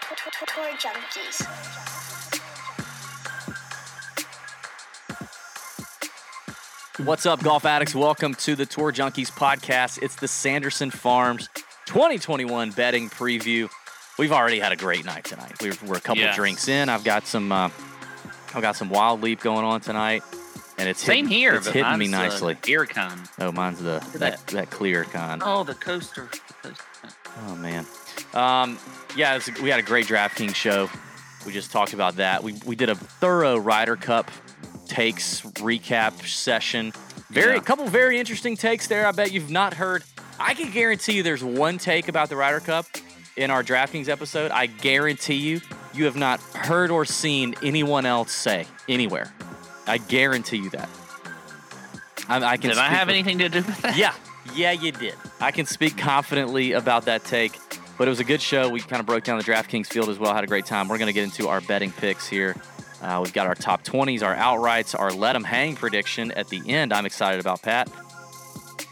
Tour Junkies. What's up, golf addicts? Welcome to the Tour Junkies podcast. It's the Sanderson Farms 2021 betting preview. We've already had a great night tonight. We're, we're a couple Yes. drinks in. I've got some, uh, I've got some Wild Leap going on tonight, and it's Same hitting, here, It's but hitting me mine's, nicely. beer con. Oh, mine's the that, that clear con. Oh, the coaster. The coaster. Oh man, um, yeah, it's, we had a great DraftKings show. We just talked about that. We we did a thorough Ryder Cup takes recap session. Very Yeah. a couple very interesting takes there. I bet you've not heard. I can guarantee you there's one take about the Ryder Cup in our DraftKings episode. I guarantee you you have not heard or seen anyone else say anywhere. I guarantee you that. I, I can. Did I have with- anything to do with that? yeah, yeah, you did. I can speak confidently about that take, but it was a good show. We kind of broke down the DraftKings field as well. Had a great time. We're going to get into our betting picks here. Uh, we've got our top 20s, our outrights, our let them hang prediction at the end. I'm excited about Pat.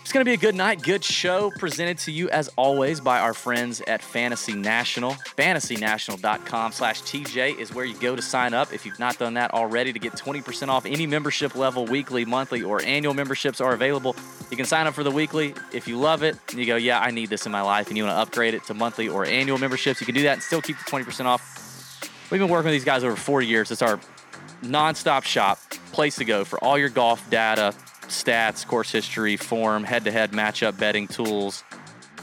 It's going to be a good night, good show presented to you as always by our friends at Fantasy National. FantasyNational.com slash TJ is where you go to sign up. If you've not done that already to get 20% off any membership level, weekly, monthly, or annual memberships are available. You can sign up for the weekly. If you love it, and you go, yeah, I need this in my life, and you want to upgrade it to monthly or annual memberships, you can do that and still keep the 20% off. We've been working with these guys over four years. It's our nonstop shop, place to go for all your golf data, stats, course history, form, head to head matchup betting tools.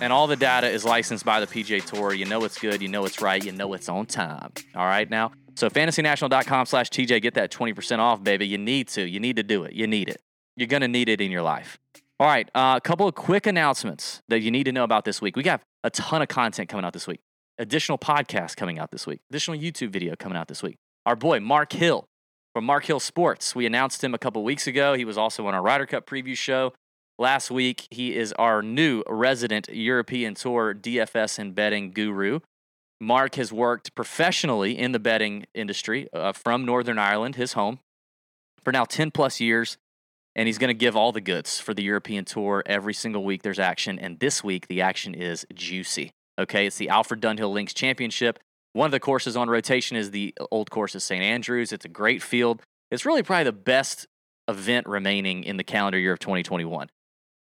And all the data is licensed by the PGA Tour. You know it's good, you know it's right, you know it's on time. All right now. So fantasynational.com slash TJ, get that 20% off, baby. You need to. You need to do it. You need it. You're gonna need it in your life. All right, uh, a couple of quick announcements that you need to know about this week. We got a ton of content coming out this week. Additional podcasts coming out this week. Additional YouTube video coming out this week. Our boy Mark Hill from Mark Hill Sports. We announced him a couple weeks ago. He was also on our Ryder Cup preview show last week. He is our new resident European Tour DFS and betting guru. Mark has worked professionally in the betting industry uh, from Northern Ireland, his home, for now 10 plus years. And he's going to give all the goods for the European Tour. Every single week there's action. And this week the action is juicy. Okay, it's the Alfred Dunhill Links Championship. One of the courses on rotation is the old course of St. Andrews. It's a great field. It's really probably the best event remaining in the calendar year of 2021.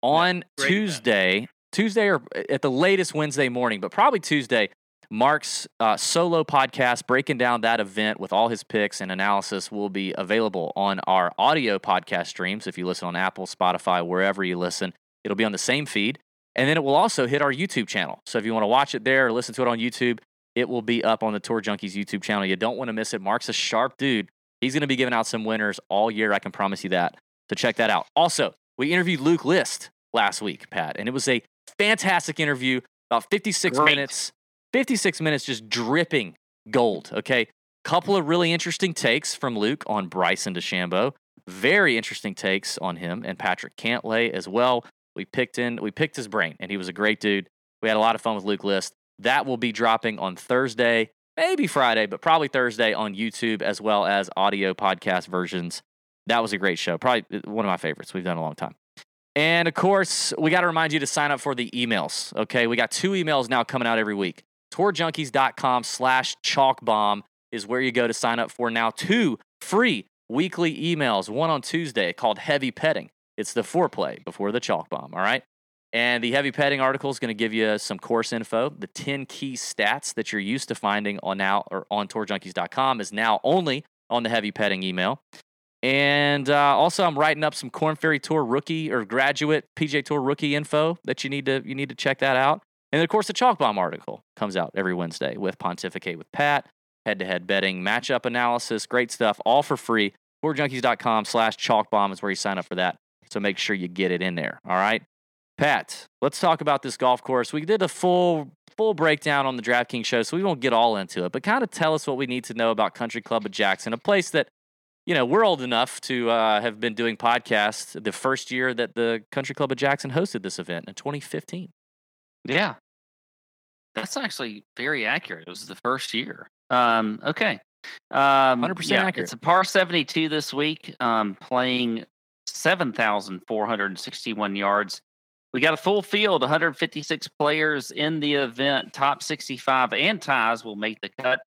On great Tuesday, Tuesday or at the latest Wednesday morning, but probably Tuesday, Mark's uh, solo podcast breaking down that event with all his picks and analysis will be available on our audio podcast streams. If you listen on Apple, Spotify, wherever you listen, it'll be on the same feed. And then it will also hit our YouTube channel. So if you want to watch it there or listen to it on YouTube, it will be up on the Tour Junkies YouTube channel. You don't want to miss it. Mark's a sharp dude. He's going to be giving out some winners all year. I can promise you that. So check that out. Also, we interviewed Luke List last week, Pat, and it was a fantastic interview, about 56 Great. minutes. 56 minutes just dripping gold. Okay. Couple of really interesting takes from Luke on Bryson DeChambeau. Very interesting takes on him and Patrick Cantlay as well. We picked in, we picked his brain, and he was a great dude. We had a lot of fun with Luke List. That will be dropping on Thursday, maybe Friday, but probably Thursday on YouTube as well as audio podcast versions. That was a great show. Probably uh, one of my favorites we've done a long time. And of course, we got to remind you to sign up for the emails. Okay. We got two emails now coming out every week. Tourjunkies.com slash chalkbomb is where you go to sign up for now two free weekly emails. One on Tuesday called Heavy Petting. It's the foreplay before the chalk bomb. All right. And the heavy petting article is going to give you some course info. The 10 key stats that you're used to finding on now or on tourjunkies.com is now only on the heavy petting email. And uh, also, I'm writing up some Corn Ferry Tour rookie or graduate PGA Tour rookie info that you need to you need to check that out. And then, of course, the Chalk Bomb article comes out every Wednesday with Pontificate with Pat, head to head betting, matchup analysis, great stuff, all for free. TourJunkies.com slash Chalk Bomb is where you sign up for that. So make sure you get it in there. All right. Pat, let's talk about this golf course. We did a full full breakdown on the DraftKings show, so we won't get all into it, but kind of tell us what we need to know about Country Club of Jackson, a place that, you know, we're old enough to uh, have been doing podcasts the first year that the Country Club of Jackson hosted this event in 2015. Yeah. That's actually very accurate. It was the first year. Um, okay. Um, 100% yeah, accurate. It's a par 72 this week, um, playing 7,461 yards. We got a full field, 156 players in the event. Top 65 and ties will make the cut.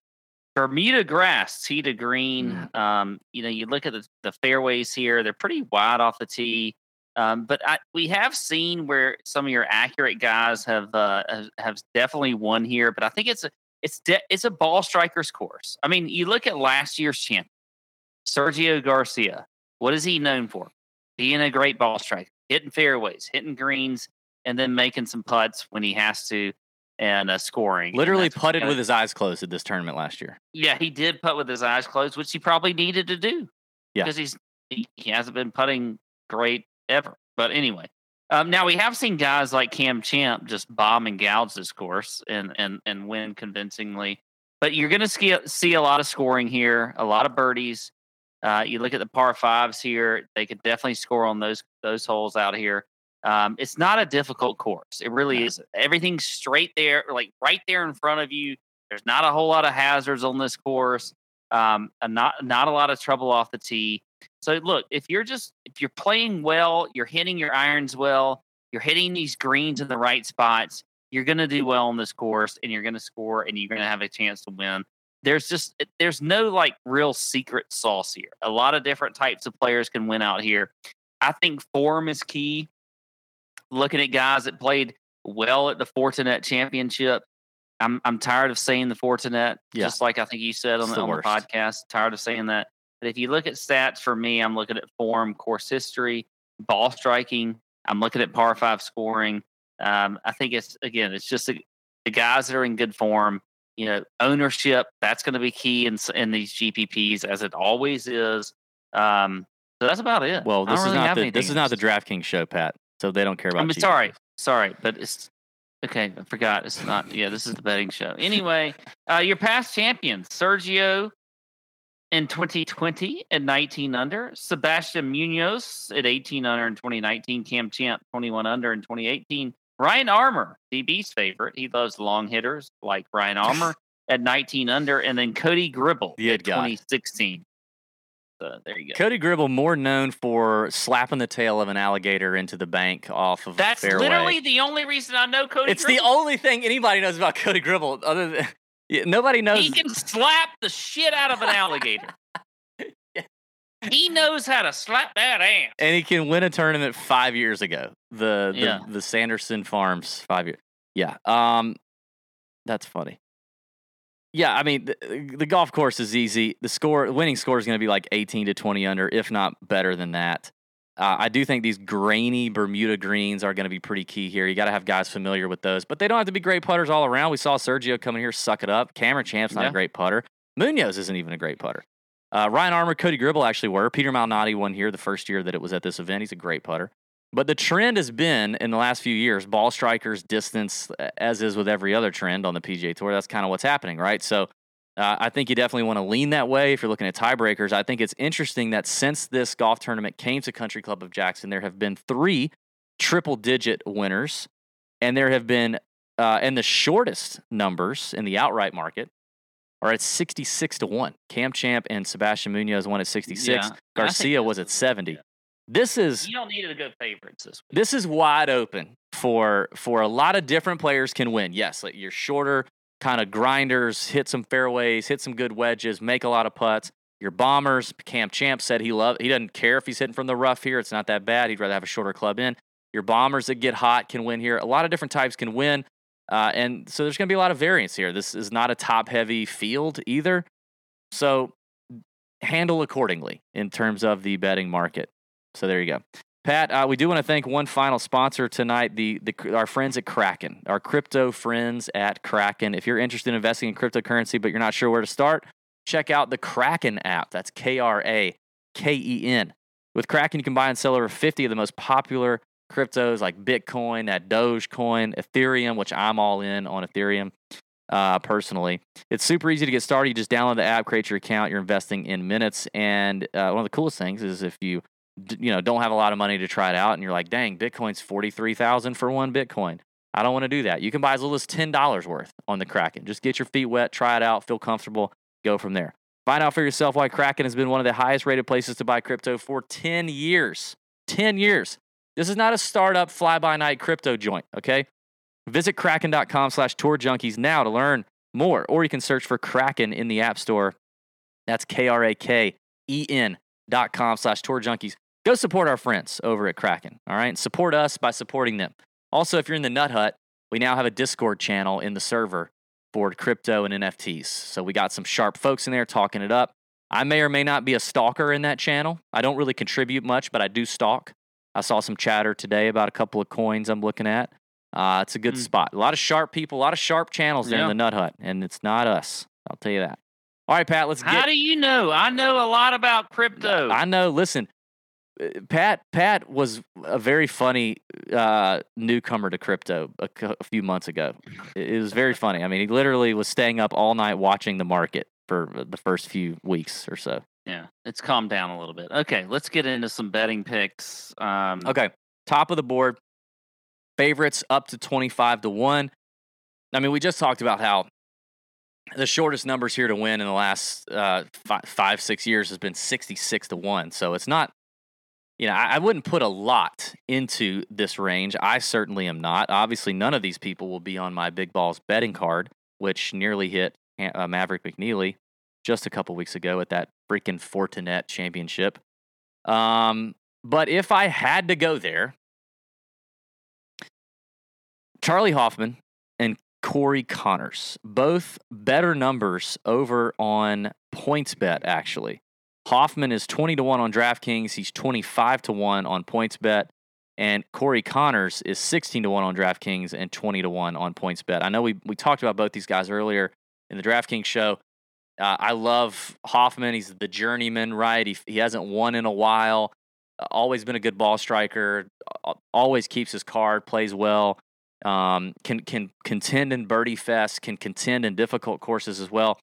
Bermuda grass, tee to green. Mm. Um, you know, you look at the, the fairways here; they're pretty wide off the tee. Um, but I, we have seen where some of your accurate guys have uh, have- have definitely won here. But I think it's a it's de- it's a ball strikers course. I mean, you look at last year's champion, Sergio Garcia. What is he known for? Being a great ball striker, hitting fairways, hitting greens, and then making some putts when he has to, and uh, scoring. Literally putted with his eyes closed at this tournament last year. yeah, he did putt with his eyes closed, which he probably needed to do. Yeah. Because he's he, he hasn't been putting great ever. But anyway. Um, now we have seen guys like Cam Champ just bomb and gouge this course and and and win convincingly. But you're going to see, see a lot of scoring here, a lot of birdies. Uh, you look at the par fives here; they could definitely score on those those holes out here. Um, it's not a difficult course; it really is. Everything's straight there, like right there in front of you. There's not a whole lot of hazards on this course. Um, not not a lot of trouble off the tee. So look, if you're just if you're playing well, you're hitting your irons well, you're hitting these greens in the right spots, you're going to do well on this course, and you're going to score, and you're going to have a chance to win. There's just there's no like real secret sauce here. A lot of different types of players can win out here. I think form is key. Looking at guys that played well at the Fortinet Championship, I'm I'm tired of saying the Fortinet, Yeah. just like I think you said on the, the on the podcast. Tired of saying that. But if you look at stats for me, I'm looking at form, course history, ball striking. I'm looking at par five scoring. Um, I think it's again, it's just the, the guys that are in good form. You know, ownership that's going to be key in in these GPPs as it always is. Um, so that's about it. Well, this is really not the this is not the. DraftKings show, Pat. So they don't care about. I'm GPPs. sorry, sorry, but it's okay. I forgot. It's not. Yeah, this is the betting show. Anyway, uh, your past champions: Sergio in 2020 at 19 under, Sebastian Munoz at 18 under in 2019, Cam Champ 21 under in 2018, Ryan Armour, DB's favorite. He loves long hitters like Ryan Armour at 19 under, and then Cody Gribble The at guy. 2016. So there you go. Cody Gribble, more known for slapping the tail of an alligator into the bank off of That's fairway. literally the only reason I know Cody. it's the only thing anybody knows about Cody Gribble. Other than yeah, nobody knows. He can slap the shit out of an alligator. He knows how to slap that ass. and he can win a tournament five years ago. The the, Yeah. the Sanderson Farms five years. Yeah. Um, that's funny. Yeah, I mean the, the golf course is easy. The score, winning score is going to be like eighteen to twenty under, if not better than that. Uh, I do think these grainy Bermuda greens are going to be pretty key here. You got to have guys familiar with those, but they don't have to be great putters all around. We saw Sergio coming here, suck it up. Cameron Champ's not Yeah. a great putter. Munoz isn't even a great putter. Uh, Ryan Armour, Cody Gribble actually were. Peter Malnati won here the first year that it was at this event. He's a great putter. But the trend has been in the last few years, ball strikers, distance, as is with every other trend on the PGA Tour. That's kind of what's happening, right? So uh, I think you definitely want to lean that way if you're looking at tiebreakers. I think it's interesting that since this golf tournament came to Country Club of Jackson, there have been three triple digit winners, and there have been, uh, and the shortest numbers in the outright market are at 66 to 1. Cam Champ and Sebastian Munoz won at 66. Yeah, Garcia was at 70. yeah. This is You don't need to go favorites this week. this is wide open for for a lot of different players can win. Yes, like your shorter kind of grinders, hit some fairways, hit some good wedges, make a lot of putts. Your bombers, Cam Champ said he love he doesn't care if he's hitting from the rough here. It's not that bad. He'd rather have a shorter club in. Your bombers that get hot can win here. A lot of different types can win. Uh, and so there's going to be a lot of variance here. This is not a top heavy field either. So handle accordingly in terms of the betting market. So there you go. Pat, uh, we do want to thank one final sponsor tonight, the, the our friends at Kraken, our crypto friends at Kraken. If you're interested in investing in cryptocurrency but you're not sure where to start, check out the Kraken app. That's K R A K E N. With Kraken, you can buy and sell over 50 of the most popular cryptos like Bitcoin, that Dogecoin, Ethereum, which I'm all in on Ethereum uh, personally. It's super easy to get started. You just download the app, create your account, you're investing in minutes. And uh, one of the coolest things is if you you know don't have a lot of money to try it out and you're like, dang, Bitcoin's 43,000 for one Bitcoin. I don't want to do that. You can buy as little as $10 worth on the Kraken. Just get your feet wet, try it out, feel comfortable, go from there. Find out for yourself why Kraken has been one of the highest rated places to buy crypto for 10 years. 10 years. This is not a startup fly by night crypto joint, okay? Visit kraken.com slash tour junkies now to learn more, or you can search for Kraken in the App Store. That's K R A K E N dot com slash tour junkies. Go support our friends over at Kraken, all right? Support us by supporting them. Also, if you're in the Nut Hut, we now have a Discord channel in the server for crypto and NFTs. So we got some sharp folks in there talking it up. I may or may not be a stalker in that channel. I don't really contribute much, but I do stalk. I saw some chatter today about a couple of coins I'm looking at. Uh, it's a good Mm. spot. A lot of sharp people, a lot of sharp channels there Yeah. in the Nut Hut, and it's not us. I'll tell you that. All right, Pat, let's get. How do you know? I know a lot about crypto. I know. Listen, uh, Pat. Pat was a very funny uh, newcomer to crypto a, a few months ago. It, it was very funny. I mean, he literally was staying up all night watching the market for the first few weeks or so. Yeah, it's calmed down a little bit. Okay, let's get into some betting picks. Um, Okay, top of the board, favorites up to twenty-five to one. I mean, we just talked about how the shortest numbers here to win in the last uh, fi- five, six years has been sixty-six to one. So it's not, you know, I, I wouldn't put a lot into this range. I certainly am not. Obviously, none of these people will be on my big balls betting card, which nearly hit uh, Maverick McNealy just a couple weeks ago at that freaking Fortinet championship. Um, but if I had to go there, Charley Hoffman and Corey Conners, both better numbers over on PointsBet, actually. Hoffman is 20 to 1 on DraftKings. He's 25 to 1 on PointsBet. And Corey Conners is 16 to 1 on DraftKings and 20 to 1 on PointsBet. I know we, we talked about both these guys earlier in the DraftKings show. Uh, I love Hoffman. He's the journeyman, right? He, he hasn't won in a while. Uh, always been a good ball striker. uh, Always keeps his card, plays well. Um, can can contend in birdie fest. Can contend in difficult courses as well.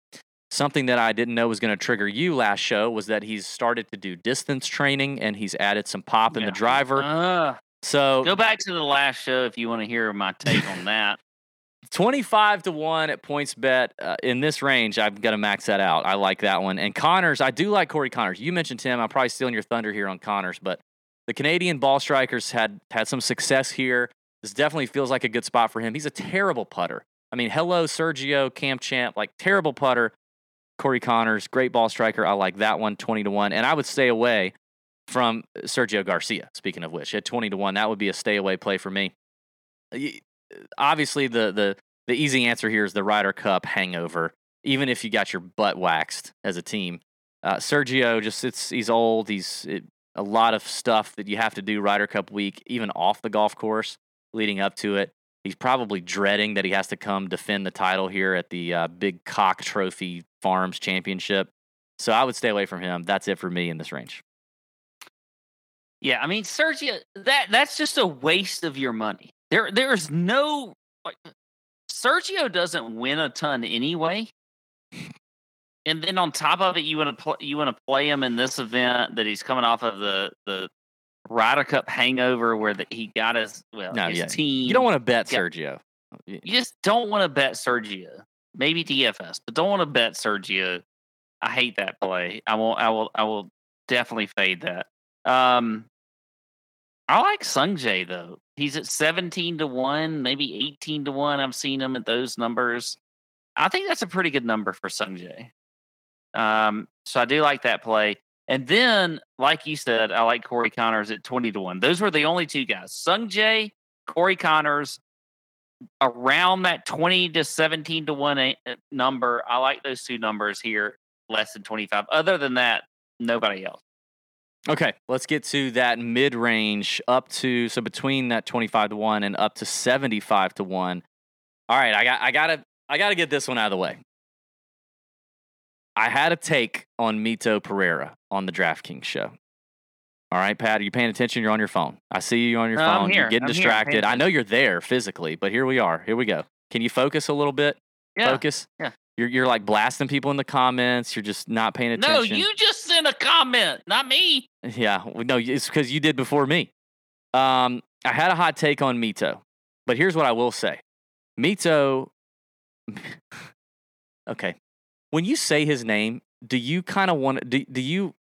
Something that I didn't know was going to trigger you last show was that he's started to do distance training and he's added some pop in Yeah. the driver. uh, So go back to the last show if you want to hear my take on that. 25 to 1 at PointsBet uh, in this range i've got to max that out. I like that one. And conners i do like corey conners. You mentioned tim i'm probably stealing your thunder here on conners but the canadian ball strikers had had some success here. This definitely feels like a good spot for him. He's a terrible putter. I mean hello sergio cam champ like terrible putter. Corey conners great ball striker. I like that one 20 to 1 and i would stay away from sergio garcia speaking of which. At 20 to 1 that would be a stay away play for me obviously the the the easy answer here is the Ryder Cup hangover. Even if you got your butt waxed as a team, uh, Sergio just it's he's old. He's it, a lot of stuff that you have to do Ryder Cup week, even off the golf course, leading up to it. He's probably dreading that he has to come defend the title here at the uh, Big Cock Trophy Farms Championship. So I would stay away from him. That's it for me in this range. Yeah, I mean Sergio, that that's just a waste of your money. There there's no like Sergio doesn't win a ton anyway. And then on top of it, you want to pl- you want to play him in this event that he's coming off of the the Ryder Cup hangover where the, he got his well No, his yeah. team. You don't want to bet Yeah. Sergio. You just don't want to bet Sergio. Maybe DFS, but don't want to bet Sergio. I hate that play. I will. I will. I will definitely fade that. Um, I like Sung Jae though. He's at seventeen to one, maybe eighteen to one. I've seen him at those numbers. I think that's a pretty good number for Sung Jae. Um, so I do like that play. And then, like you said, I like Corey Conners at twenty to one. Those were the only two guys: Sung Jae, Corey Conners, around that 20 to 17 to 1 uh, number. I like those two numbers here, less than 25. Other than that, nobody else. Okay, let's get to that mid range up to so between that 25 to 1 and up to 75 to 1. All right, I got I got to I got to get this one out of the way. I had a take on Mito Pereira on the DraftKings show. All right, Pat, are you paying attention? You're on your phone. I see you on your No, phone. You're getting I'm. Distracted. I know you're there physically, but here we are. Here we go. Can you focus a little bit? Yeah. Focus. yeah. You're you're like blasting people in the comments. You're just not paying attention. No, you just sent a comment, not me. Yeah, no, it's because you did before me. Um, I had a hot take on Mito, but here's what I will say: Mito. okay, when you say his name, do you kind of want? Do do you?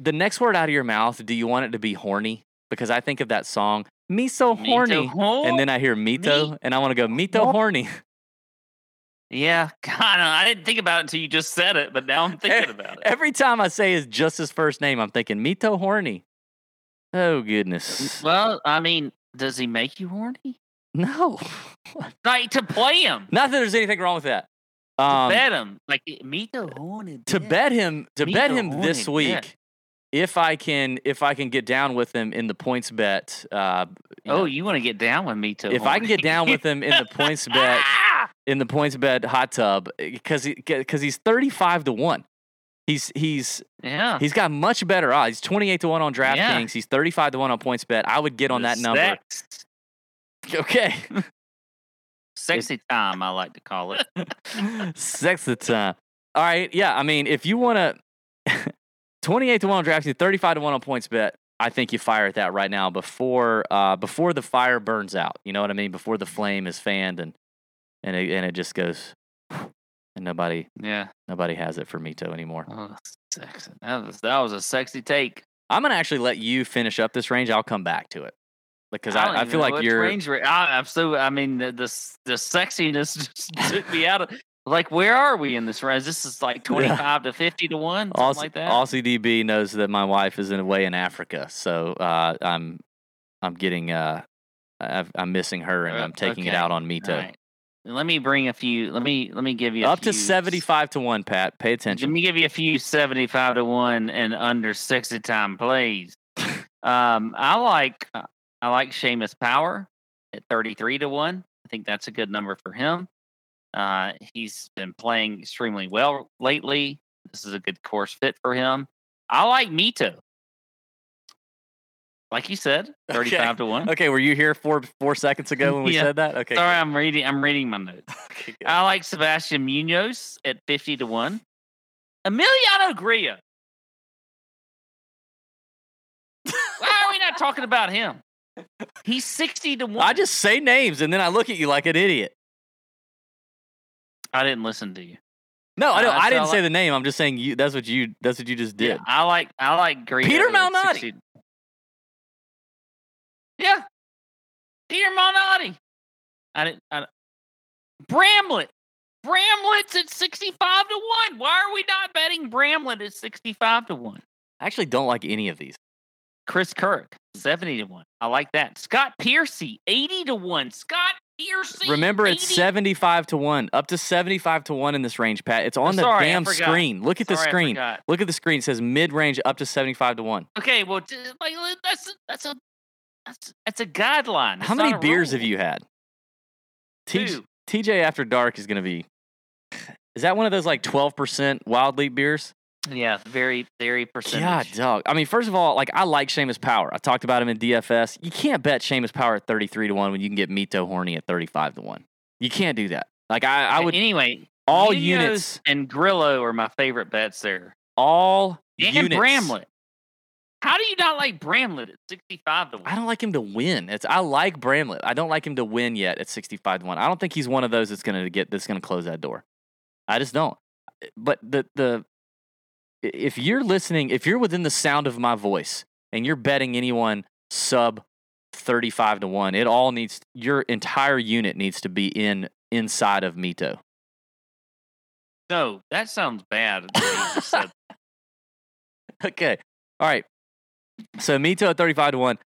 the next word out of your mouth, do you want it to be horny? Because I think of that song, Me So Horny. Mito And then I hear Mito, Me- and I want to go, Mito Horny. yeah, kind of. I didn't think about it until you just said it, but now I'm thinking about it. Every time I say his just his first name, I'm thinking Mito Horny. Oh, goodness. Well, I mean, does he make you horny? No. Like to play him, Not that there's anything wrong with that. to Um, bet him, like meet the horny. to bet. him to Me bet him this week. If i can if i can get down with him in the PointsBet uh you Oh, know, you want to get down with me too? if i can get down with him in the PointsBet in the PointsBet hot tub because because he's 35 to 1 he's he's yeah, he's got much better odds he's 28 to 1 on draftkings Yeah. he's 35 to 1 on points bet i would get on that number Sex. okay Sexy time, I like to call it. Sexy time. All right. Yeah. I mean, if you want to, 28 to 1 on DraftKings, 35 to 1 on PointsBet, I think you fire at that right now before uh, before the fire burns out. You know what I mean? Before the flame is fanned and and it, and it just goes and nobody Yeah. nobody has it for Mito anymore. Oh, sexy. That was that was a sexy take. I'm gonna actually let you finish up this range. I'll come back to it because don't I, I feel like you're range I, I'm so. I mean, the, the the sexiness just took me out of. Like, where are we in this range? This is like 25 to 50 to one, something Aussie, like that. Aussie DB knows that my wife is in away in Africa, so uh, I'm I'm getting uh, I've, I'm missing her and Uh, I'm taking it out on Mito. All right. Let me bring a few. Let me let me give you a Up to 75 to 1, Pat. Pay attention. Let me give you a few 75 to 1 and under 60 time plays. um, I like uh, I like Seamus Power at 33 to 1. I think that's a good number for him. Uh, he's been playing extremely well lately. This is a good course fit for him. I like Mito. Like you said, 35 to 1. Okay, were you here four four seconds ago when we Yeah. said that? Okay. Sorry, I'm reading I'm reading my notes. Okay, good. I like Sebastian Munoz at 50 to 1. Emiliano Grillo. Why are we not talking about him? He's 60 to 1. I just say names and then I look at you like an idiot. I didn't listen to you. No, I Uh, don't. I so didn't I say the name. I'm just saying you. That's what you. That's what you just did. Yeah, I like I like Grillo. Peter Malnati. Yeah. Peter Malnati. I didn't I, Bramlett. Bramlett's at 65 to 1. Why are we not betting Bramlett at 65 to 1? I actually don't like any of these. Chris Kirk, 70 to 1. I like that. Scott Piercy, 80 to 1. Scott Piercy. Remember, it's 80 75 to one, up to 75 to one in this range, Pat. It's on I'm the sorry, damn screen. Look at the Sorry, I screen. Look at the screen. It says mid range up to 75 to one. Okay, well, like that's that's a that's that's a guideline. How many beers have you had? T- TJ After Dark is going to be. Is that one of those like 12% Wild Leap beers? Yeah, very very God, percentage. dog. I mean, first of all, like I like Seamus Power. I talked about him in DFS. You can't bet Seamus Power at 33 to 1 when you can get Mito Horny at 35 to 1. You can't do that. Like I, I would anyway. all units, and Grillo are my favorite bets there. all And units. Bramlett. How do you not like Bramlett at 65 to 1? I don't like him to win. It's I like Bramlett. I don't like him to win yet at 65 to 1. I don't think he's one of those that's going to get that's going to close that door. I just don't. But the the if you're listening, if you're within the sound of my voice and you're betting anyone sub 35 to 1, it all needs your entire unit needs to be in inside of Mito. No, that sounds bad. the way you just said Okay. All right. So Mito at 35 to 1.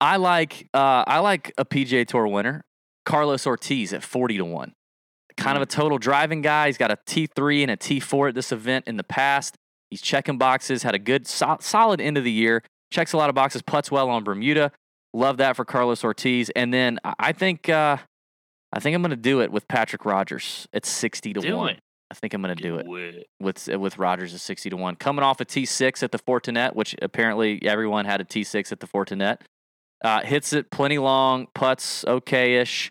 I like uh I like a PGA Tour winner, Carlos Ortiz at 40 to 1. Kind of a total driving guy. He's got a T3 and a T4 at this event in the past. He's checking boxes, had a good so- solid end of the year. Checks a lot of boxes, puts well on Bermuda. Love that for Carlos Ortiz. And then I- think uh I think I'm going to do it with Patrick Rodgers at 60 to Do 1. it. I think I'm going to do it it. with with Rodgers at sixty to one, coming off a T six at the Fortinet, which apparently everyone had a T six at the Fortinet. Uh, hits it plenty long, putts okay-ish.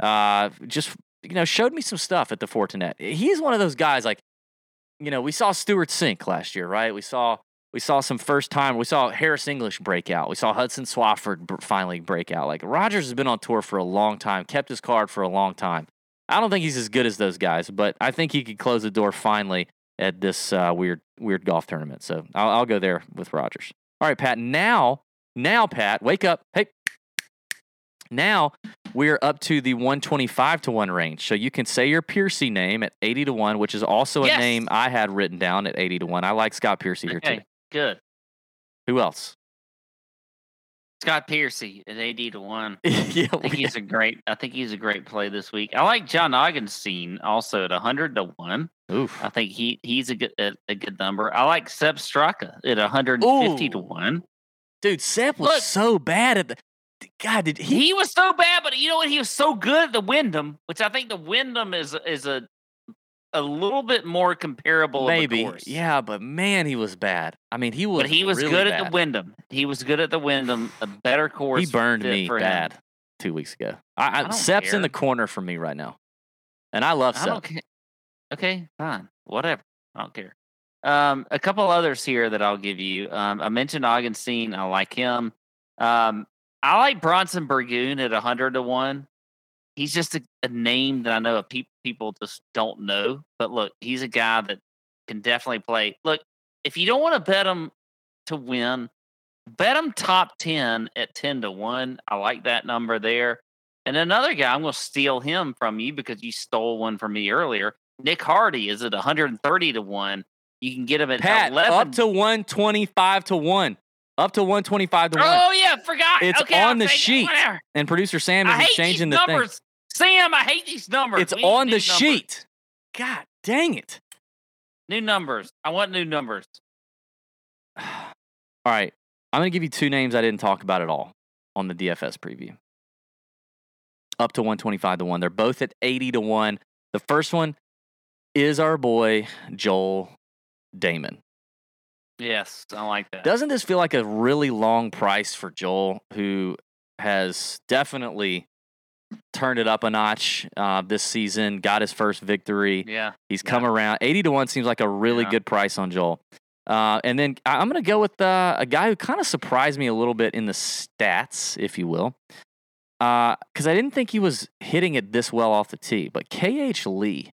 Uh, just you know, showed me some stuff at the Fortinet. He's one of those guys like, you know, we saw Stewart Cink last year, right? We saw we saw some first time. We saw Harris English break out. We saw Hudson Swafford finally break out. Like Rodgers has been on tour for a long time, kept his card for a long time. I don't think he's as good as those guys, but I think he could close the door finally at this uh, weird weird golf tournament. So I'll, I'll go there with Rodgers. All right, Pat. Now, now, Pat, wake up. Hey. Now we're up to the 125 to 1 range. So you can say your Piercy name at 80 to 1, which is also a Yes. name I had written down at 80 to 1. I like Scott Piercy here Okay, too. good. Who else? Scott Piercy at 80 to one. yeah, I think we- he's a great. I think he's a great play this week. I like John Augenstein also at hundred to one. oof. I think he he's a good a, a good number. I like Sepp Straka at hundred and fifty to one. Dude, Sepp was Look. so bad at the. God, did he? He was so bad, but you know what? He was so good at the Wyndham, which I think the Wyndham is is a a little bit more comparable. of Maybe. course. Yeah, but man, he was bad. I mean, he was. But he was really good bad. at the Wyndham. He was good at the Wyndham. A better course. He burned me for him. bad two weeks ago. I, I, I Sepp's in the corner for me right now, and I love I Sepp. care. Okay, fine, whatever. I don't care. Um, a couple others here that I'll give you. Um, I mentioned Augenstein. I like him. Um, I like Bronson Burgoon at hundred to one. He's just a, a name that I know peop people just don't know. But look, he's a guy that can definitely play. Look, if you don't want to bet him to win, bet him top ten at ten to one. I like that number there. And another guy, I'm going to steal him from you because you stole one from me earlier. Nick Hardy is at 130 to one. You can get him at Pat, 11. up to 125 to 1. Up to 125 to 1. oh yeah, forgot. It's okay, on I'll the sheet. And producer Sam is changing the thing. numbers. Sam, I hate these numbers. It's We on the numbers. sheet. God dang it. New numbers. I want new numbers. All right. I'm going to give you two names I didn't talk about at all on the DFS preview. Up to 125 to 1. They're both at 80 to 1. The first one is our boy, Joel Dahmen. Yes, I like that. Doesn't this feel like a really long price for Joel, who has definitely turned it up a notch uh, this season, got his first victory? yeah. He's Yeah. come around. 80 to 1 seems like a really Yeah. good price on Joel. Uh, and then I'm going to go with uh, a guy who kind of surprised me a little bit in the stats, if you will, because I didn't think he was hitting it this well off the tee. But KH Lee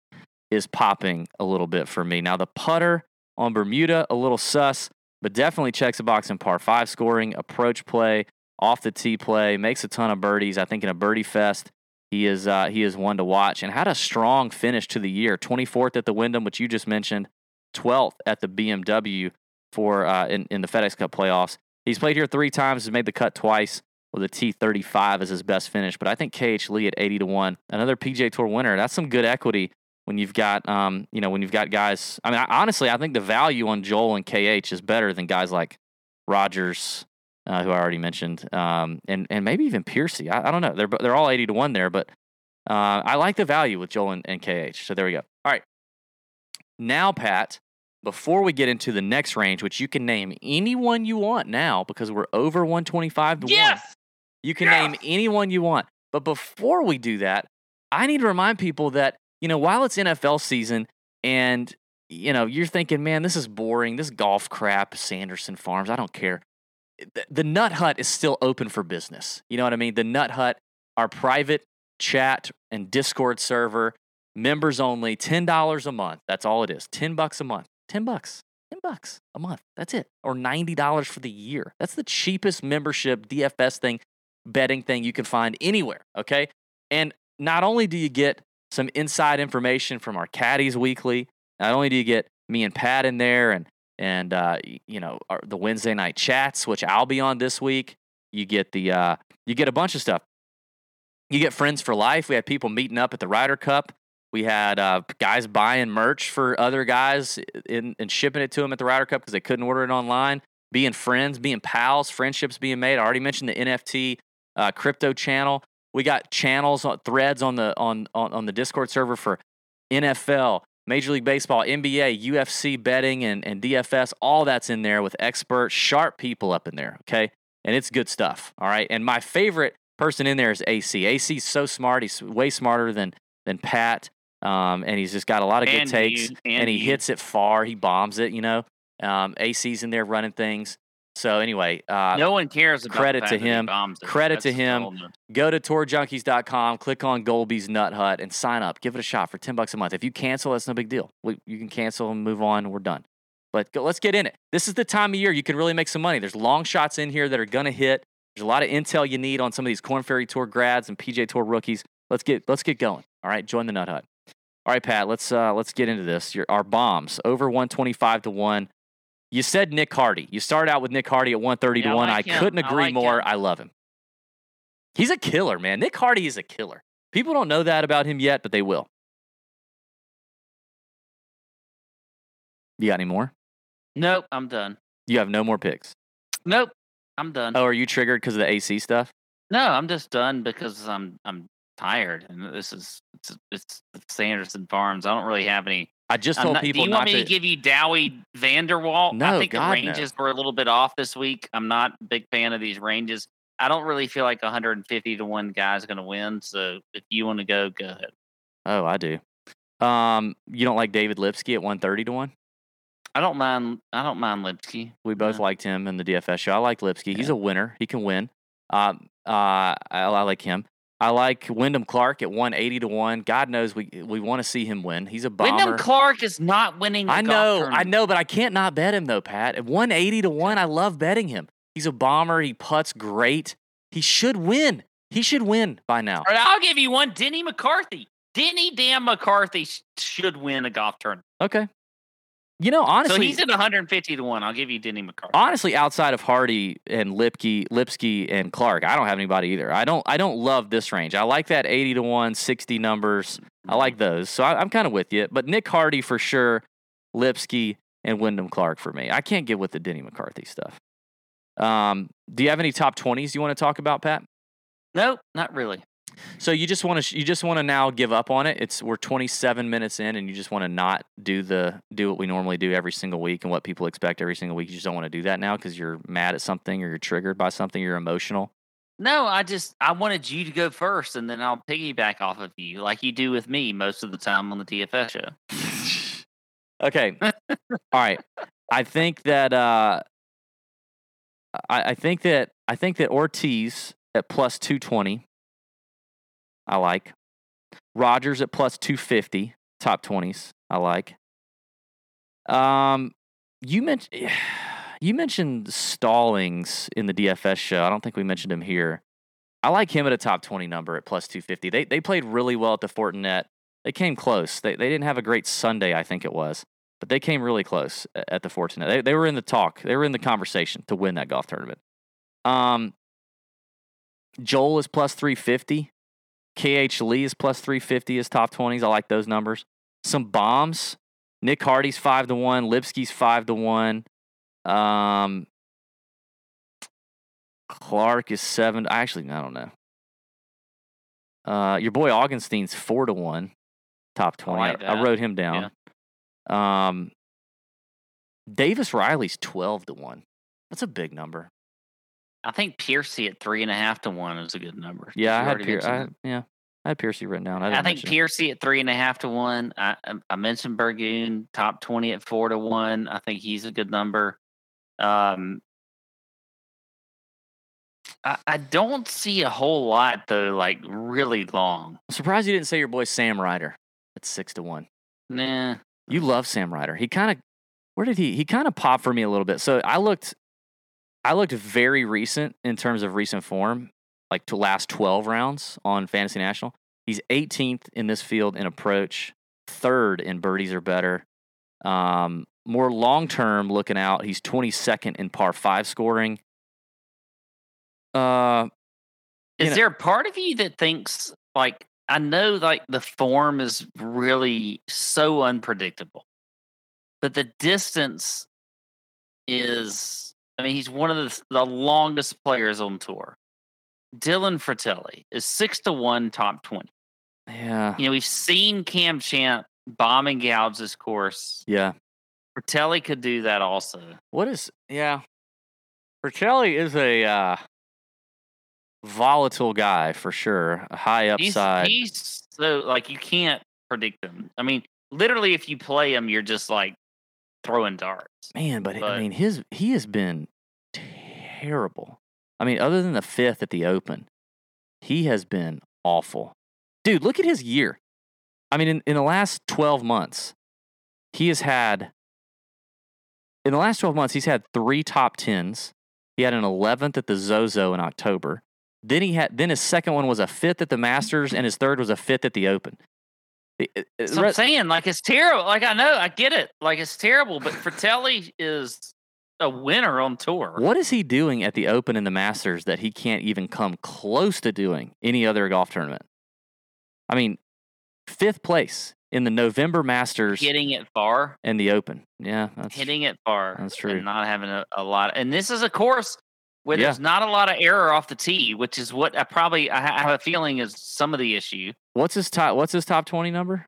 is popping a little bit for me. Now, the putter on Bermuda, a little sus, but definitely checks a box in par five scoring, approach play, off the tee play, makes a ton of birdies. I think in a birdie fest, he is uh, he is one to watch and had a strong finish to the year. 24th at the Wyndham, which you just mentioned, 12th at the BMW for uh, in in the FedEx Cup playoffs. He's played here three times, has made the cut twice with a T35 as his best finish. But I think KH Lee at 80 to one, another PGA Tour winner. That's some good equity when you've got um you know when you've got guys. I mean, I, honestly, I think the value on Joel and KH is better than guys like Rodgers. Uh, who I already mentioned, um, and and maybe even Piercy. I, I don't know. They're they're all eighty to one there, but uh, I like the value with Joel and, and KH. So there we go. All right. Now, Pat, before we get into the next range, which you can name anyone you want now because we're over 125 to 1. Yes. You can Yes! name anyone you want. But before we do that, I need to remind people that, you know, while it's NFL season and, you know, you're thinking, man, this is boring. This golf crap, Sanderson Farms, I don't care. Eh, the, the Nut Hut is still open for business. You know what I mean? The Nut Hut, our private chat and Discord server, members only, $10 a month. That's all it is. 10 bucks a month. 10 bucks. 10 bucks a month. That's it. Or $90 for the year. That's the cheapest membership DFS thing, betting thing you can find anywhere. Okay. And not only do you get some inside information from our caddies weekly, not only do you get me and Pat in there and, and, uh, you know, our, the Wednesday night chats, which I'll be on this week. You get the, uh, you get a bunch of stuff. You get friends for life. We had people meeting up at the Ryder Cup. We had uh, guys buying merch for other guys in, and shipping it to them at the Ryder Cup because they couldn't order it online. Being friends, being pals, friendships being made. I already mentioned the NFT uh, crypto channel. We got channels, on, threads on the on, on on the Discord server for NFL, Major League Baseball, NBA, UFC betting, and and DFS. All that's in there with expert, sharp people up in there. Okay, and it's good stuff. All right, and my favorite person in there is AC. AC's so smart. He's way smarter than than Pat. Um, and he's just got a lot of good And takes, you, and, and he you. hits it far. He bombs it, you know. Um, AC's in there running things. So anyway, uh, no one cares about credit to him. Credit That's to him. Go to tourjunkies.com, click on Golby's Nut Hut, and sign up. Give it a shot for ten bucks a month. If you cancel, that's no big deal. We, you can cancel and move on. We're done. But go, let's get in it. This is the time of year you can really make some money. There's long shots in here that are gonna hit. There's a lot of intel you need on some of these Corn Ferry Tour grads and PGA Tour rookies. Let's get let's get going. All right, join the Nut Hut. All right, Pat. Let's uh, let's get into this. Your, our bombs over 125 to one. You said Nick Hardy. You started out with Nick Hardy at 130 Yeah, to I one. like I couldn't I agree like more. him. I love him. He's a killer, man. Nick Hardy is a killer. People don't know that about him yet, but they will. You got any more? Nope, I'm done. You have no more picks. Nope, I'm done. Oh, are you triggered because of the AC stuff? No, I'm just done because I'm I'm tired, and this is it's it's, Sanderson Farms. I don't really have any. I just I'm told not- people do you want me to, give you Dowie Vanderwalt? No, I think God, the no. ranges were a little bit off this week. I'm not a big fan of these ranges. I don't really feel like 150 to one guy's going to win. So if you want to go, go ahead. Oh, I do. Um, you don't like David Lipsky at 130 to 1? I don't mind. I don't mind Lipsky. We both liked him in the DFS show. I like Lipsky. He's Yeah. a winner. He can win. Um, uh, I, I like him. I like Wyndham Clark at 180 to 1. God knows we we want to see him win. He's a bomber. Wyndham Clark is not winning. I know, I know, but I can't not bet him though, Pat. At 180 to 1, I love betting him. He's a bomber. He puts great. He should win. He should win by now. Right, I'll give you one. Denny McCarthy. Denny damn McCarthy should win a golf tournament. Okay. You know, honestly, so he's at 150 to one. I'll give you Denny McCarthy. honestly, outside of Hardy and Lipke, Lipsky and Clark, I don't have anybody either. I don't I don't love this range. I like that 80 to 1, 60 numbers. I like mm-hmm. those. So I, I'm kind of with you. But Nick Hardy for sure, Lipsky and Wyndham Clark for me. I can't get with the Denny McCarthy stuff. Um, do you have any top 20s you want to talk about, Pat? Nope, not really. So you just want to you just want to now give up on it. It's we're 27 minutes in, and you just want to not do the do what we normally do every single week and what people expect every single week. You just don't want to do that now because you're mad at something or you're triggered by something. You're emotional. No, I just I wanted you to go first, and then I'll piggyback off of you, like you do with me most of the time on the DFS show. Okay, all right. I think that uh, I, I think that I think that Ortiz at plus 220. I like Rodgers at plus 250. Top 20s. I like. Um, you mentioned you mentioned Stallings in the DFS show. I don't think we mentioned him here. I like him at a top 20 number at plus 250. They they played really well at the Fortinet. They came close. They they didn't have a great Sunday, I think it was, but they came really close at the Fortinet. They they were in the talk. They were in the conversation to win that golf tournament. Um, Joel is plus 350. KH Lee is plus 350 as top 20s. I like those numbers. Some bombs. Nick Hardy's 5 to 1. Lipsky's 5 to 1. Um, Clark is 7. I actually, I don't know. Uh, your boy Augenstein's 4 to 1. Top 20. I, like I wrote him down. Um, Davis Riley's 12 to 1. That's a big number. I think Piercy at three and a half to one is a good number. Yeah, I had already Pier- I, yeah, I had Piercy written down. I, I, think. Piercy at three and a half to one. I I- I mentioned Burgoon top twenty at four to one. I think he's a good number. Um, I, I don't see a whole lot though, like really long. I'm surprised you didn't say your boy Sam Ryder at six to one. Nah, You love Sam Ryder. He kind of, where did he? He kind of popped for me a little bit. So I looked, I looked very recent in terms of recent form, like to last 12 rounds on Fantasy National. He's 18th in this field in approach, third in birdies or better. Um, more long term looking out, he's 22nd in par five scoring. Uh, is know- there a part of you that thinks like I know like the form is really so unpredictable, but the distance is. I mean, he's one of the, the longest players on tour. Dylan Frittelli is six to one, top twenty. yeah, You know, we've seen Cam Champ bombing gouge this course. yeah. Frittelli could do that also. What is yeah? Bertelli is a uh, volatile guy for sure. A high upside. he's so like you can't predict him. I mean, literally, if you play him, you're just like throwing darts. Man, but, I mean his he has been terrible. I mean, other than the fifth at the Open, he has been awful. Dude, look at his year. I mean, in, in the last twelve months, he has had in the last 12 months, he's had three top tens. He had an 11th at the Zozo in October. Then he had then his second one was a fifth at the Masters, and his third was a fifth at the Open. It- it- That's what I'm saying. Like it's terrible. Like I know, I get it. Like it's terrible, but Frittelli is a winner on tour. What is he doing at the Open and the Masters that he can't even come close to doing any other golf tournament? I mean, fifth place in the November Masters Hitting it far, and the Open. Yeah, that's hitting it far. that's true. And not having a, a lot. And this is a course where Yeah. there's not a lot of error off the tee, which is what I probably I have a feeling is some of the issue. What's his top? What's his top twenty number?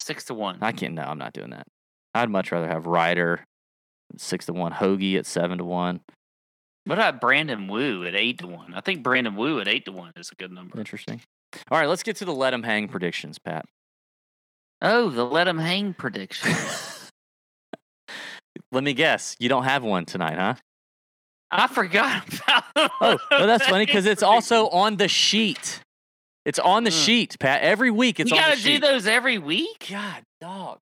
Six to one. I can't. No, I'm not doing that. I'd much rather have Ryder six to one, Hoge at seven to one. What about Brandon Wu at eight to one? I think Brandon Wu at eight to one is a good number. Interesting. All right, let's get to the let him hang predictions, Pat. Oh, the let him hang prediction. Let me guess. You don't have one tonight, huh? I forgot about. Oh, no, that's funny because it's also on the sheet. It's on the Mm. sheet, Pat. Every week it's you on the gotta do those every week. God, dog.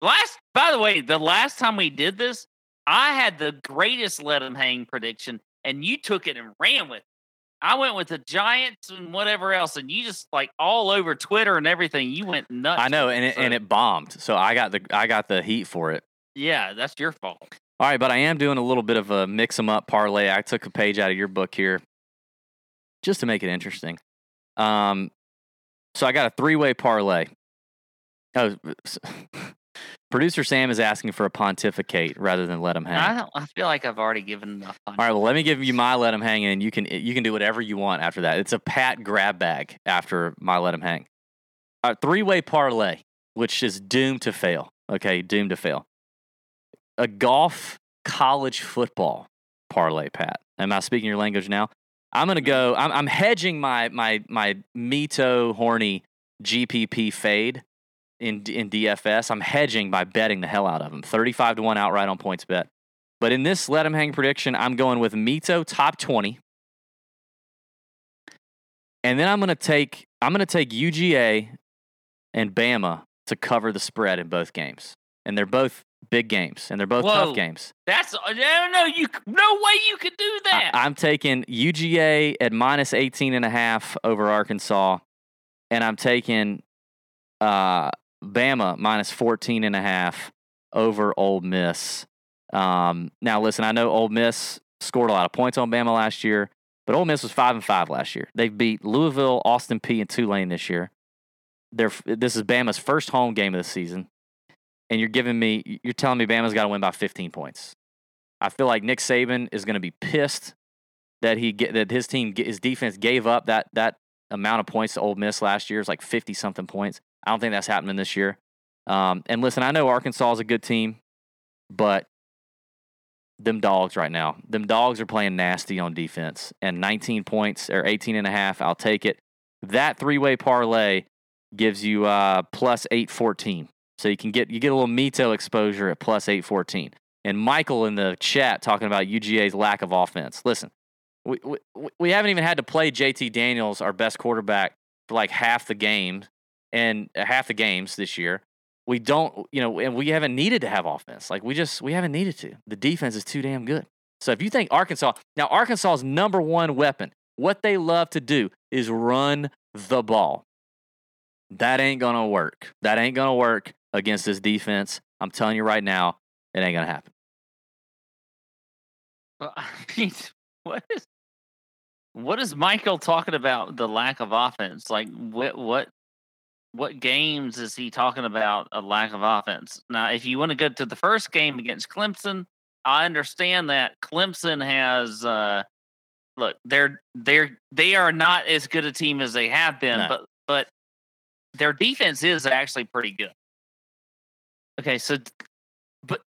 Last, by the way, the last time we did this, I had the greatest let them hang prediction, and you took it and ran with it. I went with the Giants and whatever else, and you just like all over Twitter and everything. You went nuts. I know, and it, so- and it bombed. So I got the I got the heat for it. yeah, that's your fault. All right, but I am doing a little bit of a mix 'em up parlay. I took a page out of your book here just to make it interesting. Um, so I got a three way parlay. Oh, producer Sam is asking for a pontificate rather than let him hang. I don't. I feel like I've already given enough. All right, well, let me give you my let him hang, and you can you can do whatever you want after that. It's a pat grab bag after my let him hang. A three way parlay, which is doomed to fail. Okay, doomed to fail. A golf college football parlay, Pat. Am I speaking your language now? I'm gonna go. Mm-hmm. I'm, I'm hedging my my my Mito horny GPP fade in in DFS. I'm hedging by betting the hell out of them. 35 to one outright on PointsBet. But in this let him hang prediction, I'm going with Mito top 20. And then I'm going to take I'm going to take UGA and Bama to cover the spread in both games. And they're both big games and they're both Whoa. tough games. That's I don't know You no way you could do that. I, am taking UGA at minus 18 and a half over Arkansas and I'm taking uh, Bama minus 14 and a half over Ole Miss. Um, now, listen, I know Ole Miss scored a lot of points on Bama last year, but Ole Miss was five and five last year. They've beat Louisville, Austin Peay, and Tulane this year. They're, this is Bama's first home game of the season, and you're giving me, you're telling me Bama's got to win by 15 points. I feel like Nick Saban is going to be pissed that he get, that his team, his defense gave up that that amount of points to Ole Miss last year. It's like 50 something points. I don't think that's happening this year. Um, and listen, I know Arkansas is a good team, but them dogs right now, them dogs are playing nasty on defense. And 19 points or 18 and a half, I'll take it. That three way parlay gives you uh, plus 814. So you can get you get a little Mito exposure at plus 814. And Michael in the chat talking about UGA's lack of offense. Listen, we, we, we haven't even had to play JT Daniels, our best quarterback, for like half the game and uh, half the games this year. We don't, you know, and we haven't needed to have offense. Like we just, we haven't needed to. The defense is too damn good. So if you think Arkansas, now Arkansas's number one weapon, what they love to do is run the ball. That ain't gonna work. That ain't gonna work against this defense. I'm telling you right now, it ain't gonna happen. Well, I mean, what is what is Michael talking about? The lack of offense. Like what what what games is he talking about a lack of offense? Now, if you want to go to the first game against Clemson, I understand that Clemson has uh look, they're they're they are not as good a team as they have been, No. but but their defense is actually pretty good. Okay, so but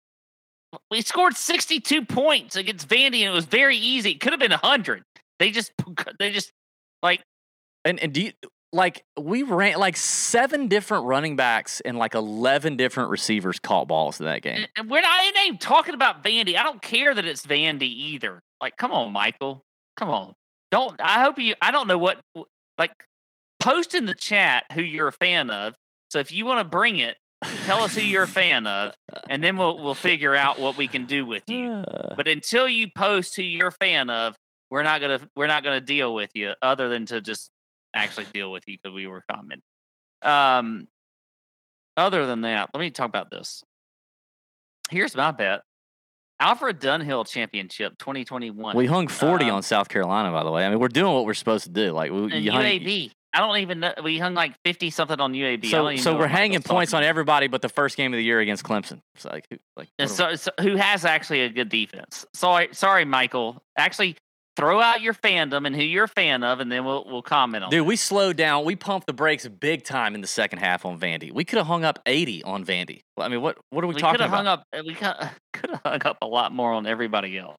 we scored 62 points against Vandy and it was very easy. It could have been 100. They just they just like And and do you like we ran like seven different running backs and like eleven different receivers caught balls in that game. and- and we're not even talking about Vandy. I don't care that it's Vandy either. Like come on, Michael. Come on. Don't I hope you I don't know what like post in the chat who you're a fan of. So if you want to bring it, Tell us who you're a fan of, and then we'll we'll figure out what we can do with you. But until you post who you're a fan of, we're not gonna we're not gonna deal with you other than to just actually deal with you because we were commenting. Um, other than that, let me talk about this. Here's my bet: Alfred Dunhill Championship 2021. we hung 40 Um, on South Carolina, by the way. I mean, we're doing what we're supposed to do. Like, we, you hung- UAB. I don't even know. We hung like 50 something on UAB. So, so we're hanging points on everybody but the first game of the year against Clemson. It's like, who- like And what are- so, so who has actually a good defense? Sorry, sorry, Michael. Actually, throw out your fandom and who you're a fan of, and then we'll we'll comment on. Dude, we slowed down. We pumped the brakes big time in the second half on Vandy. We could have hung up 80 on Vandy. I mean, what what are we, we could talking have about? hung up. Uh, we could have hung up a lot more on everybody else.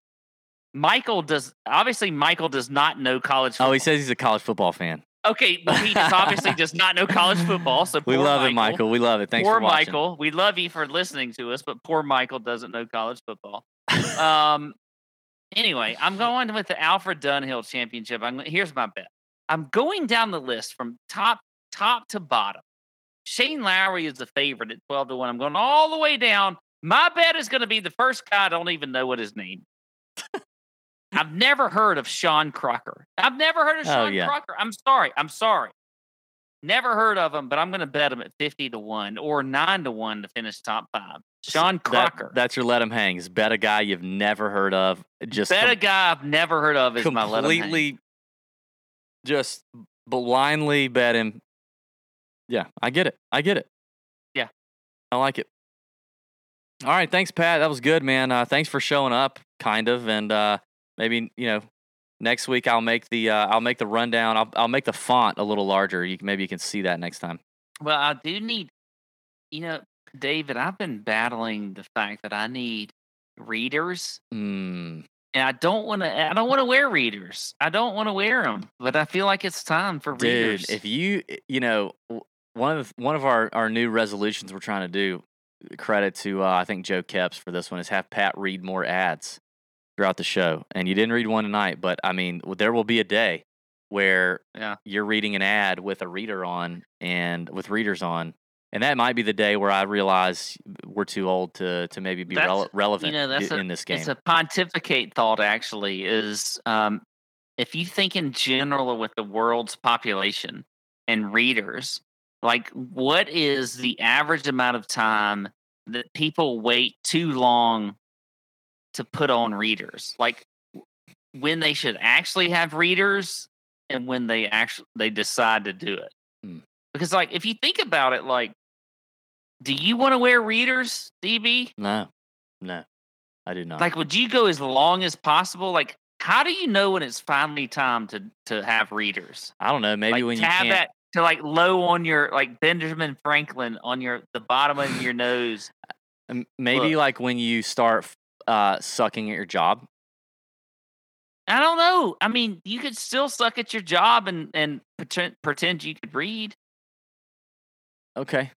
Michael does obviously. Michael does not know college. Football. oh, he says he's a college football fan. Okay, he just obviously does not know college football. So We love it, Michael. We love it. Thanks poor for watching. Michael. We love you for listening to us, but poor Michael doesn't know college football. um. Anyway, I'm going with the Alfred Dunhill Championship. I'm here's my bet. I'm going down the list from top top to bottom. Shane Lowry is the favorite at 12 to 1. I'm going all the way down. My bet is going to be the first guy I don't even know what his name. I've never heard of Sean Crocker. I've never heard of Oh, Sean yeah. Crocker. I'm sorry. I'm sorry. Never heard of him, but I'm going to bet him at 50 to 1 or 9 to 1 to finish top 5. Sean That- Crocker. that's your let him hang. Is bet a guy you've never heard of. Just bet com- a guy I've never heard of is my let him completely just blindly bet him. Yeah, I get it. I get it. Yeah. I like it. All right, thanks, Pat. That was good, man. Uh, thanks for showing up, kind of, and uh, maybe you know next week I'll make the uh, I'll make the rundown. I'll I'll make the font a little larger. You maybe you can see that next time. Well, I do need, you know, David, I've been battling the fact that I need readers. Mm, And I don't want to. I don't want to wear readers. I don't want to wear them, but I feel like it's time for readers. dude, if you you know one of the, one of our our new resolutions we're trying to do. Credit to uh, I think Joe Keps for this one is have Pat read more ads throughout the show. And you didn't read one tonight, but I mean, there will be a day where Yeah. you're reading an ad with a reader on and with readers on, and that might be the day where I realize we're too old to to maybe be relevant know, that's i- a- in this game. It's a pontificate thought, actually. Is um, if you think in general with the world's population and readers, like what is the average amount of time that people wait too long to put on readers? Like when they should actually have readers and when they actually they decide to do it. Hmm. Because like if you think about it, like do you want to wear readers, DB? no, no, I do not. like would you go as long as possible like how do you know when it's finally time to to have readers I don't know. Maybe like when you have that to like low on your like benjamin franklin on your the bottom of your nose Maybe Look. like when you start uh, sucking at your job. i don't know i mean you could still suck at your job and and pretend, pretend you could read Okay.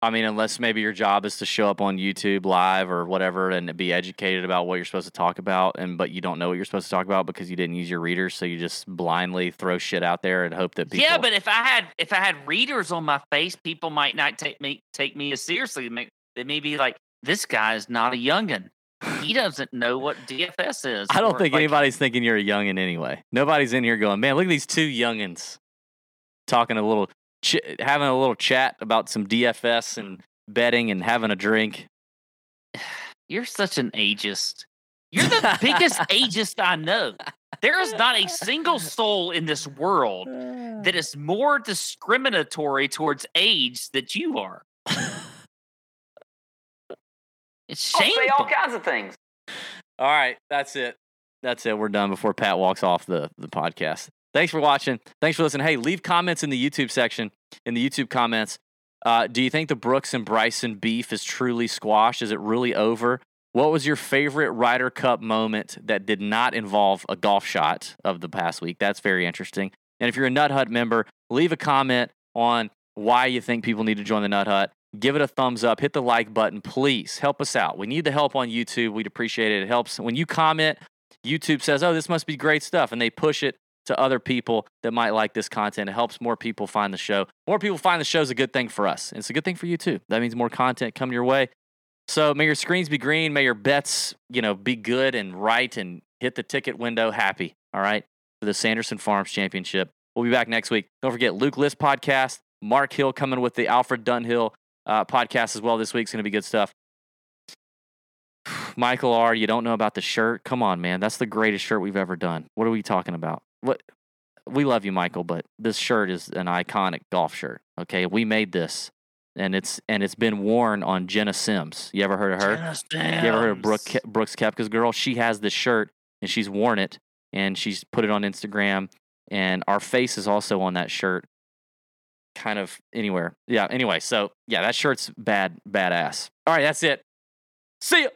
I mean, unless maybe your job is to show up on YouTube live or whatever and be educated about what you're supposed to talk about, and but you don't know what you're supposed to talk about because you didn't use your readers, so you just blindly throw shit out there and hope that people. yeah but if i had if i had readers on my face people might not take me take me as seriously they may be like this guy is not a youngin he doesn't know what dfs is I don't or, think like, anybody's thinking you're a youngin anyway. Nobody's in here going, man, look at these two youngins talking a little, ch- having a little chat about some DFS and betting and having a drink. You're such an ageist. You're the biggest ageist I know. There is not a single soul in this world that is more discriminatory towards age that you are. It's I'll say all kinds of things. All right, that's it. That's it. We're done before Pat walks off the, the podcast. Thanks for watching. Thanks for listening. Hey, leave comments in the YouTube section, in the YouTube comments. Uh, do you think the Brooks and Bryson beef is truly squashed? Is it really over? What was your favorite Ryder Cup moment that did not involve a golf shot of the past week? That's very interesting. And if you're a Nut Hut member, leave a comment on why you think people need to join the Nut Hut. Give it a thumbs up. Hit the like button, please. Help us out. We need the help on YouTube. We'd appreciate it. It helps when you comment. YouTube says, "Oh, this must be great stuff," and they push it to other people that might like this content. It helps more people find the show. More people find the show is a good thing for us. And it's a good thing for you too. That means more content coming your way. So may your screens be green. May your bets, you know, be good and right and hit the ticket window happy. All right. For the Sanderson Farms Championship. We'll be back next week. Don't forget Luke List podcast. Mark Hill coming with the Alfred Dunhill uh, podcast as well this week. It's going to be good stuff. Michael R., you don't know about the shirt? Come on, man. That's the greatest shirt we've ever done. What are we talking about? What? We love you, Michael, but this shirt is an iconic golf shirt. Okay, we made this, and it's and it's been worn on Jena Sims. You ever heard of her? Jena You ever heard of Brooke, Sims. Ke- Brooks Koepka's girl? She has this shirt and she's worn it and she's put it on Instagram. And our face is also on that shirt, kind of anywhere. Yeah. Anyway, so yeah, that shirt's bad, badass. All right, that's it. See ya.